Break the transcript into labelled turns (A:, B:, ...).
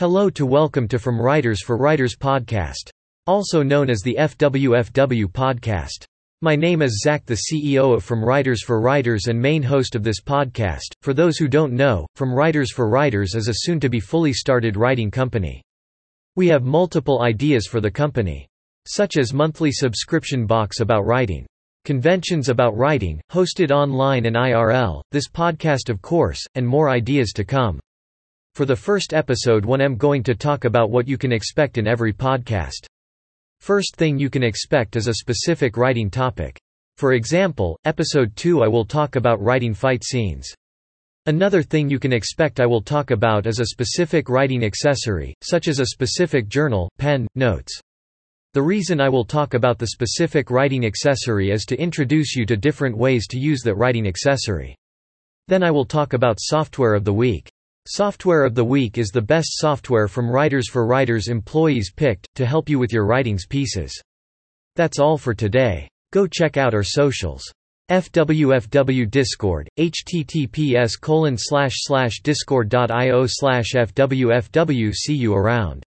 A: Hello to welcome to From Writers for Writers podcast. Also known as the FWFW podcast. My name is Zach, the CEO of From Writers for Writers and main host of this podcast. For those who don't know, From Writers for Writers is a soon to be fully started writing company. We have multiple ideas for the company, such as monthly subscription box about writing, conventions about writing, hosted online and IRL, this podcast, of course, and more ideas to come. For the first episode, one I'm going to talk about what you can expect in every podcast. First thing you can expect is a specific writing topic. For example, episode 2 I will talk about writing fight scenes. Another thing you can expect I will talk about is a specific writing accessory, such as a specific journal, pen, notes. The reason I will talk about the specific writing accessory is to introduce you to different ways to use that writing accessory. Then I will talk about software of the week. Software of the Week is the best software from Writers for Writers employees picked, to help you with your writings pieces. That's all for today. Go check out our socials. FWFW Discord, https colon slash slash discord.io slash FWFW See you around.